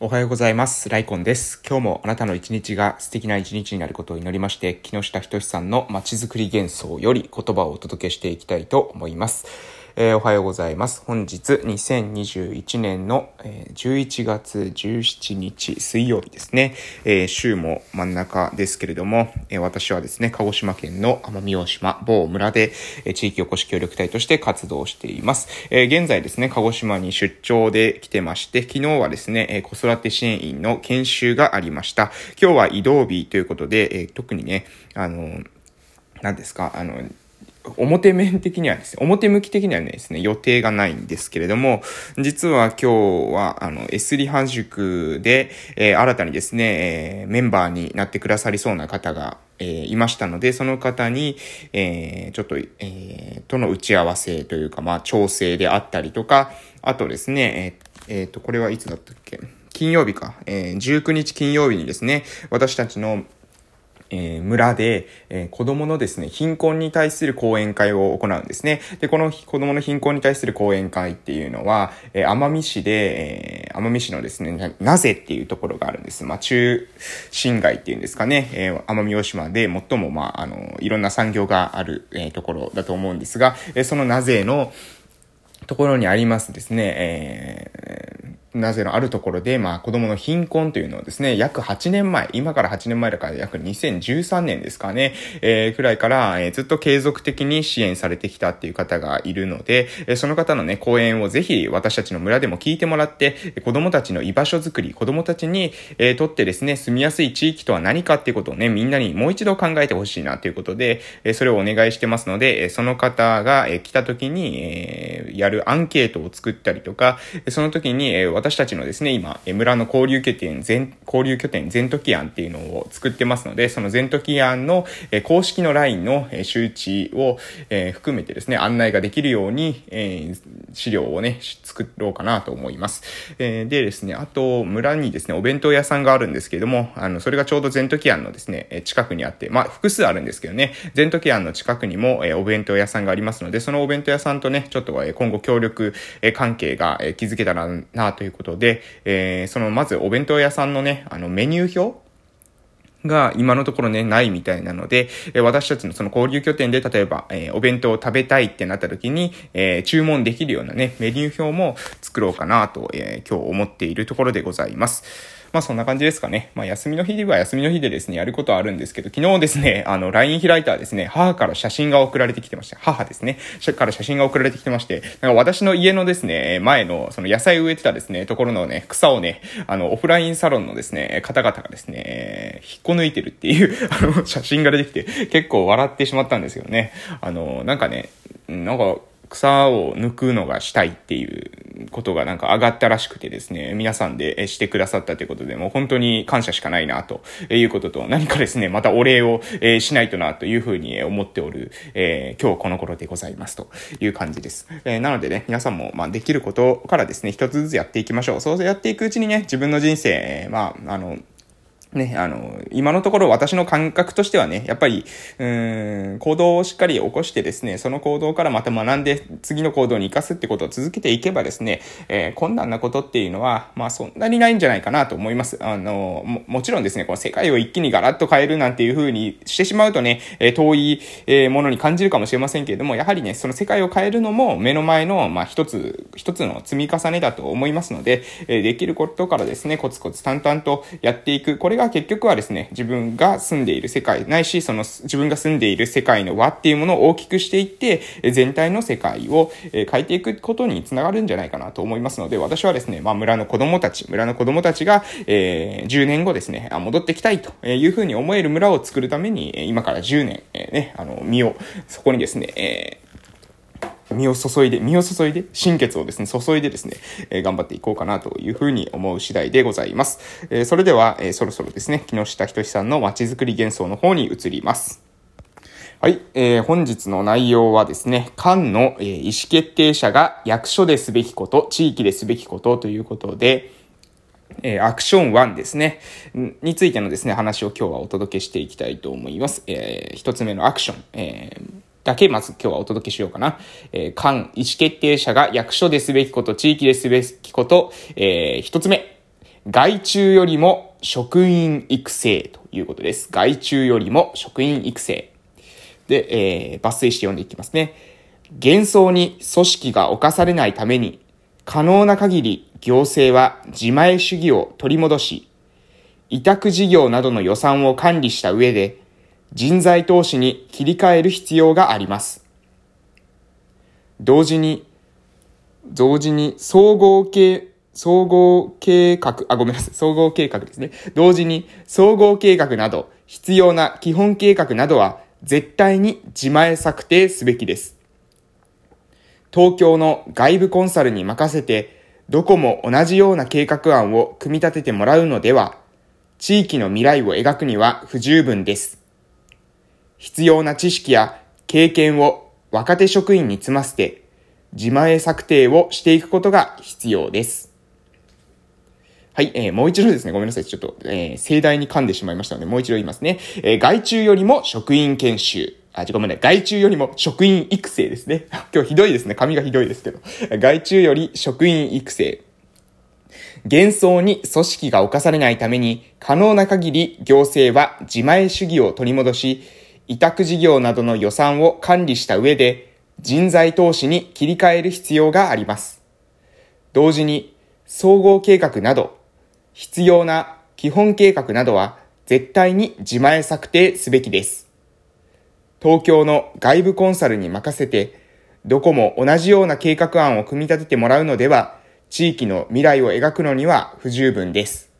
おはようございます。ライコンです。今日もあなたの一日が素敵な一日になることを祈りまして、木下仁さんの街づくり幻想より言葉をお届けしていきたいと思います。えーおはようございます。本日2021年の、えー11月17日水曜日ですね。えー週も真ん中ですけれども、えー私はですね、鹿児島県の奄美大島某村で、えー地域おこし協力隊として活動しています。えー現在ですね、鹿児島に出張で来てまして、昨日はですね、えー子育て支援員の研修がありました。今日は移動日ということで、えー特にね、あの、何ですか、あの、表面的にはですね、表向き的にはですね、予定がないんですけれども、実は今日は、あの、エスリハ塾で、えー新たにですね、えーメンバーになってくださりそうな方が、えーいましたので、その方に、えーちょっと、えーとの打ち合わせというか、まあ、調整であったりとか、あとですね、えーえーと、これはいつだったっけ？金曜日か、え19日金曜日にですね、私たちのえー村で、えー子供のですね、貧困に対する講演会を行うんですね。で、この子供の貧困に対する講演会っていうのは、えー奄美市で、えー奄美市のですね、なぜっていうところがあるんです。まあ、中心街っていうんですかね、えー奄美大島で最も、まあ、あの、いろんな産業がある、えーところだと思うんですが、えーそのなぜの、ところにありますですね、えーなぜのあるところで、まあ子供の貧困というのをですね、約8年前、今から8年前だから約2013年ですかね、えーくらいから、えーずっと継続的に支援されてきたっていう方がいるので、えーその方のね、講演をぜひ私たちの村でも聞いてもらって、子供たちの居場所づくり、子供たちに、えーとってですね、住みやすい地域とは何かっていうことをね、みんなにもう一度考えてほしいなということで、えーそれをお願いしてますので、えーその方が、えー来た時に、えーやるアンケートを作ったりとか、その時に、えー私たちのですね、今、村の交流拠点、全、交流拠点全時案っていうのを作ってますので、その全時案の、え公式の LINE の、え周知を、え含めてですね、案内ができるように、え資料をね、作ろうかなと思います。えでですね、あと、村にですね、お弁当屋さんがあるんですけれども、あの、それがちょうど全時案のですね、近くにあって、まあ、複数あるんですけどね、全時案の近くにも、えお弁当屋さんがありますので、そのお弁当屋さんとね、ちょっと、え今後協力、え関係が、え築けたらな、ということで、えーその、まずお弁当屋さんのね、あの、メニュー表が今のところね、ないみたいなので、え私たちのその交流拠点で、例えば、えーお弁当を食べたいってなった時に、えー注文できるようなね、メニュー表も作ろうかなと、えー今日思っているところでございます。まあそんな感じですかね。まあ休みの日では休みの日でですね、やることはあるんですけど、昨日ですね、あの、LINE 開いたらですね、母から写真が送られてきてました。母ですね。から写真が送られてきてまして、なんか私の家のですね、前のその野菜植えてたですね、ところのね、草をね、あの、オフラインサロンのですね、方々がですね、引っこ抜いてるっていう、あの、写真が出てきて、結構笑ってしまったんですよね。あの、なんかね、なんか、草を抜くのがしたいっていうことがなんか上がったらしくてですね、皆さんでえしてくださったということで、もう本当に感謝しかないなということと、何かですね、またお礼をえしないとなというふうに思っておる、えー今日この頃でございますという感じです。えーなのでね、皆さんもまあできることからですね、一つずつやっていきましょう。そうやっていくうちにね、自分の人生、まあ、あの、ね、あの、今のところ私の感覚としてはね、やっぱり、うーん、行動をしっかり起こしてですね、その行動からまた学んで次の行動に生かすってことを続けていけばですね、えー困難なことっていうのは、まあそんなにないんじゃないかなと思います。あの、も、もちろんですね、この世界を一気にガラッと変えるなんていう風にしてしまうとね、えー遠い、えーものに感じるかもしれませんけれども、やはりね、その世界を変えるのも目の前の、まあ一つ、一つの積み重ねだと思いますので、えーできることからですね、コツコツ淡々とやっていく。これが結局はですね、自分が住んでいる世界、ないし、その自分が住んでいる世界の輪っていうものを大きくしていって、全体の世界を変えていくことにつながるんじゃないかなと思いますので、私はですね、まあ村の子供たち、村の子供たちが、えー10年後ですね、戻ってきたいというふうに思える村を作るために、今から10年、えーね、あの、身を、そこにですね、えー身を注いで、身を注いで、心血をですね、注いでですね、えー頑張っていこうかなというふうに思う次第でございます。えーそれでは、えーそろそろですね、木下仁さんの街づくり幻想の方に移ります。はい、えー本日の内容はですね、官の、えー意思決定者が役所ですべきこと、地域ですべきことということで、えーアクション1ですね。についてのですね、話を今日はお届けしていきたいと思います。えー一つ目のアクション。えーだけまず今日はお届けしようかな。えー、官、意思決定者が役所ですべきこと、地域ですべきこと、えー一つ目。外注よりも職員育成ということです。外注よりも職員育成。で、えー、抜粋して読んでいきますね。幻想に組織が侵されないために、可能な限り行政は自前主義を取り戻し、委託事業などの予算を管理した上で、人材投資に切り替える必要があります。同時に、同時に総合系、総合計画、あ、ごめんなさい、総合計画ですね。同時に総合計画など必要な基本計画などは絶対に自前策定すべきです。東京の外部コンサルに任せて、どこも同じような計画案を組み立ててもらうのでは、地域の未来を描くには不十分です。必要な知識や経験を若手職員に積ませて、自前策定をしていくことが必要です。はい、えー、もう一度ですね、ごめんなさい。ちょっと、えー、盛大に噛んでしまいましたので、もう一度言いますね。えー、外注よりも職員研修。あ、ごめんなさい。外注よりも職員育成ですね。今日ひどいですね。髪がひどいですけど。外注より職員育成。幻想に組織が侵されないために、可能な限り行政は自前主義を取り戻し、委託事業などの予算を管理した上で、人材投資に切り替える必要があります。同時に、総合計画など、必要な基本計画などは絶対に自前策定すべきです。東京の外部コンサルに任せて、どこも同じような計画案を組み立ててもらうのでは、地域の未来を描くのには不十分です。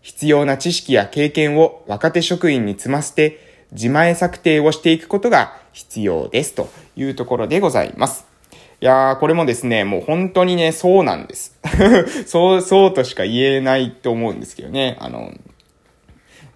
必要な知識や経験を若手職員に積ませて、自前策定をしていくことが必要です。というところでございます。いやー、これもですね、もう本当にね、そうなんです。そう、そうとしか言えないと思うんですけどね。あの、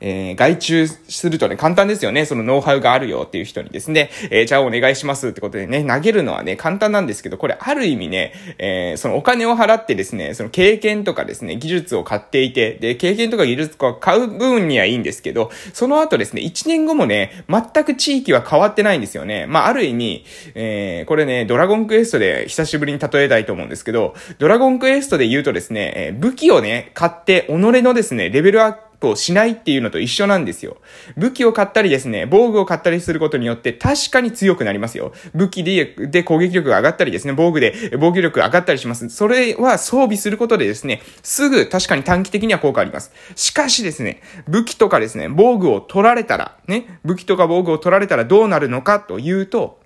えー、外注するとね、簡単ですよね。そのノウハウがあるよっていう人にですね、えー、じゃあお願いしますってことでね、投げるのはね、簡単なんですけど、これある意味ね、えー、そのお金を払ってですね、その経験とかですね、技術を買っていて、で、経験とか技術とか買う分にはいいんですけど、その後ですね、1年後もね、全く地域は変わってないんですよね。まあ、ある意味、えー、これね、ドラゴンクエストで久しぶりに例えたいと思うんですけど、ドラゴンクエストで言うとですね、え武器をね、買って、己のですね、レベルアッププをしないっていうのと一緒なんですよ。武器を買ったりですね、防具を買ったりすることによって確かに強くなりますよ。武器で、で攻撃力が上がったりですね、防具で防御力が上がったりします。それは装備することでですね、すぐ確かに短期的には効果あります。しかしですね、武器とかですね、防具を取られたら、ね、武器とか防具を取られたらどうなるのかというと、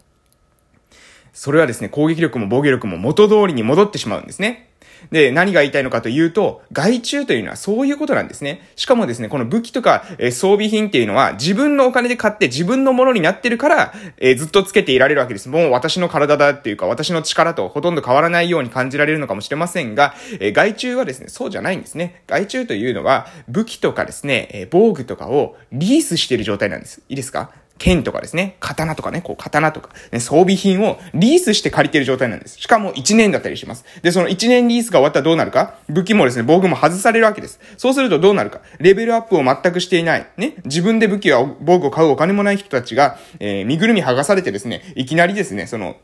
それはですね、攻撃力も防御力も元通りに戻ってしまうんですね。で、何が言いたいのかというと、外注というのはそういうことなんですね。しかもですね、この武器とか、えー、装備品っていうのは自分のお金で買って自分のものになってるから、えー、ずっとつけていられるわけです。もう私の体だっていうか、私の力とほとんど変わらないように感じられるのかもしれませんが、えー、外注はですね、そうじゃないんですね。外注というのは、武器とかですね、え防具とかをリースしている状態なんです。いいですか？剣とかですね、刀とかね、こう刀とか、ね、装備品をリースして借りてる状態なんです。しかも1年だったりします。で、その1年リースが終わったらどうなるか武器もですね、防具も外されるわけです。そうするとどうなるかレベルアップを全くしていない。ね、自分で武器や防具を買うお金もない人たちが、えー、身ぐるみ剥がされてですね、いきなりですね、その、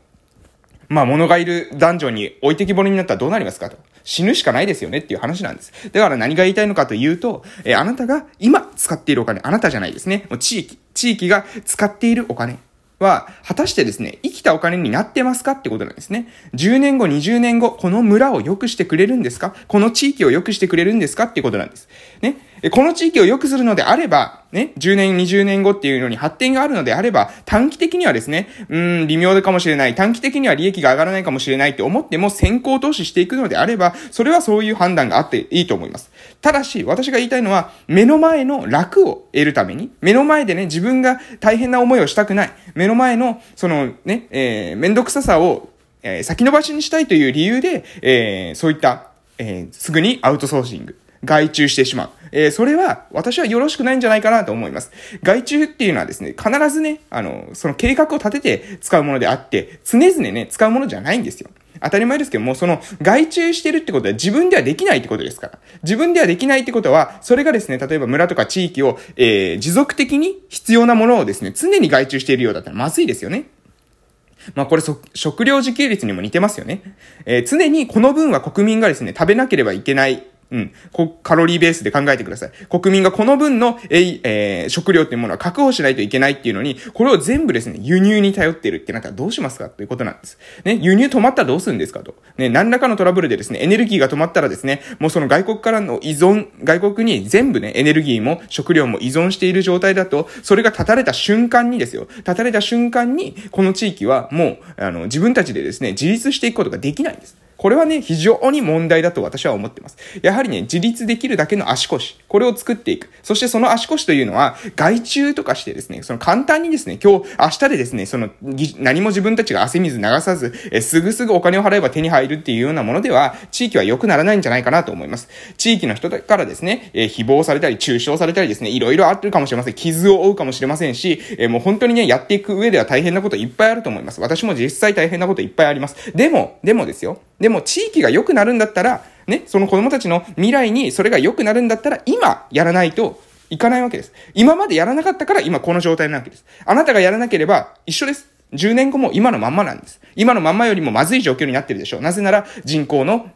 まあ、物がいるダンジョンに置いてきぼりになったらどうなりますかと。死ぬしかないですよねっていう話なんです。だから何が言いたいのかというと、えー、あなたが今使っているお金、あなたじゃないですね。もう地域、地域が使っているお金。は、果たしてですね、生きたお金になってますかってことなんですね。10年後、20年後、この村を良くしてくれるんですか？この地域を良くしてくれるんですか？ってことなんです。ね。この地域を良くするのであれば、ね、10年、20年後っていうのに発展があるのであれば、短期的にはですね、うん、微妙かもしれない、短期的には利益が上がらないかもしれないって思っても先行投資していくのであれば、それはそういう判断があっていいと思います。ただし、私が言いたいのは、目の前の楽を得るために、目の前でね、自分が大変な思いをしたくない、目の前の、そのね、えー、めんどくささを、えー、先延ばしにしたいという理由で、えー、そういった、えー、すぐにアウトソーシング。外注してしまう。えー、それは私はよろしくないんじゃないかなと思います。外注っていうのはですね、必ずね、あの、その計画を立てて使うものであって、常々ね、使うものじゃないんですよ。当たり前ですけども、その外注してるってことは自分ではできないってことですから。自分ではできないってことは、それがですね、例えば村とか地域を、えー、持続的に必要なものをですね、常に外注しているようだったらまずいですよね。まあこれ食料自給率にも似てますよね。えー、常にこの分は国民がですね、食べなければいけないうん。こカロリーベースで考えてください。国民がこの分の、ええー、食料っていうものは確保しないといけないっていうのに、これを全部ですね、輸入に頼ってるってなったらどうしますかということなんです。ね、輸入止まったらどうするんですかと。ね、何らかのトラブルでですね、エネルギーが止まったらですね、もうその外国からの依存、外国に全部ね、エネルギーも食料も依存している状態だと、それが断たれた瞬間にですよ、断たれた瞬間に、この地域はもう、あの、自分たちでですね、自立していくことができないんです。これはね、非常に問題だと私は思ってます。やはりね、自立できるだけの足腰、これを作っていく。そしてその足腰というのは、外注とかしてですね、その簡単にですね、今日、明日でですね、その、何も自分たちが汗水流さず、えすぐすぐお金を払えば手に入るっていうようなものでは、地域は良くならないんじゃないかなと思います。地域の人からですね、え誹謗されたり、中傷されたりですね、いろいろあってるかもしれません。傷を負うかもしれませんし、えもう本当にね、やっていく上では大変なこといっぱいあると思います。私も実際大変なこといっぱいあります。でも、でもですよ。ででも地域が良くなるんだったら、ね、その子供たちの未来にそれが良くなるんだったら、今やらないといかないわけです。今までやらなかったから今この状態なわけです。あなたがやらなければ一緒です。10年後も今のまんまなんです。今のまんまよりもまずい状況になってるでしょう。なぜなら人口の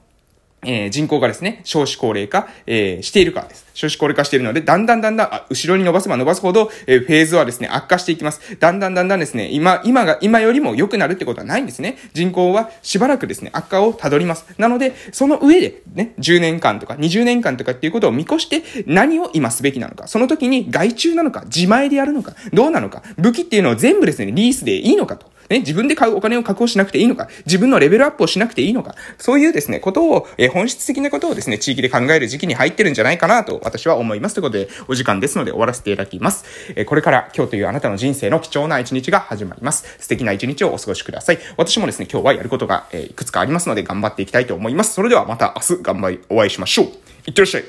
えー、人口がですね、少子高齢化、えー、しているからです。少子高齢化しているので、だんだんだんだん、あ、後ろに伸ばせば伸ばすほど、えー、フェーズはですね、悪化していきます。だんだんだんだんですね、今、今が、今よりも良くなるってことはないんですね。人口はしばらくですね、悪化をたどります。なので、その上で、ね、10年間とか20年間とかっていうことを見越して、何を今すべきなのか。その時に外注なのか、自前でやるのか、どうなのか、武器っていうのを全部ですね、リースでいいのかと。ね、自分で買うお金を確保しなくていいのか、自分のレベルアップをしなくていいのか、そういうですね、ことを、え本質的なことをですね、地域で考える時期に入ってるんじゃないかなと私は思います。ということで、お時間ですので終わらせていただきます。えこれから今日というあなたの人生の貴重な一日が始まります。素敵な一日をお過ごしください。私もですね、今日はやることが、えいくつかありますので頑張っていきたいと思います。それではまた明日頑張りお会いしましょう。いってらっしゃい。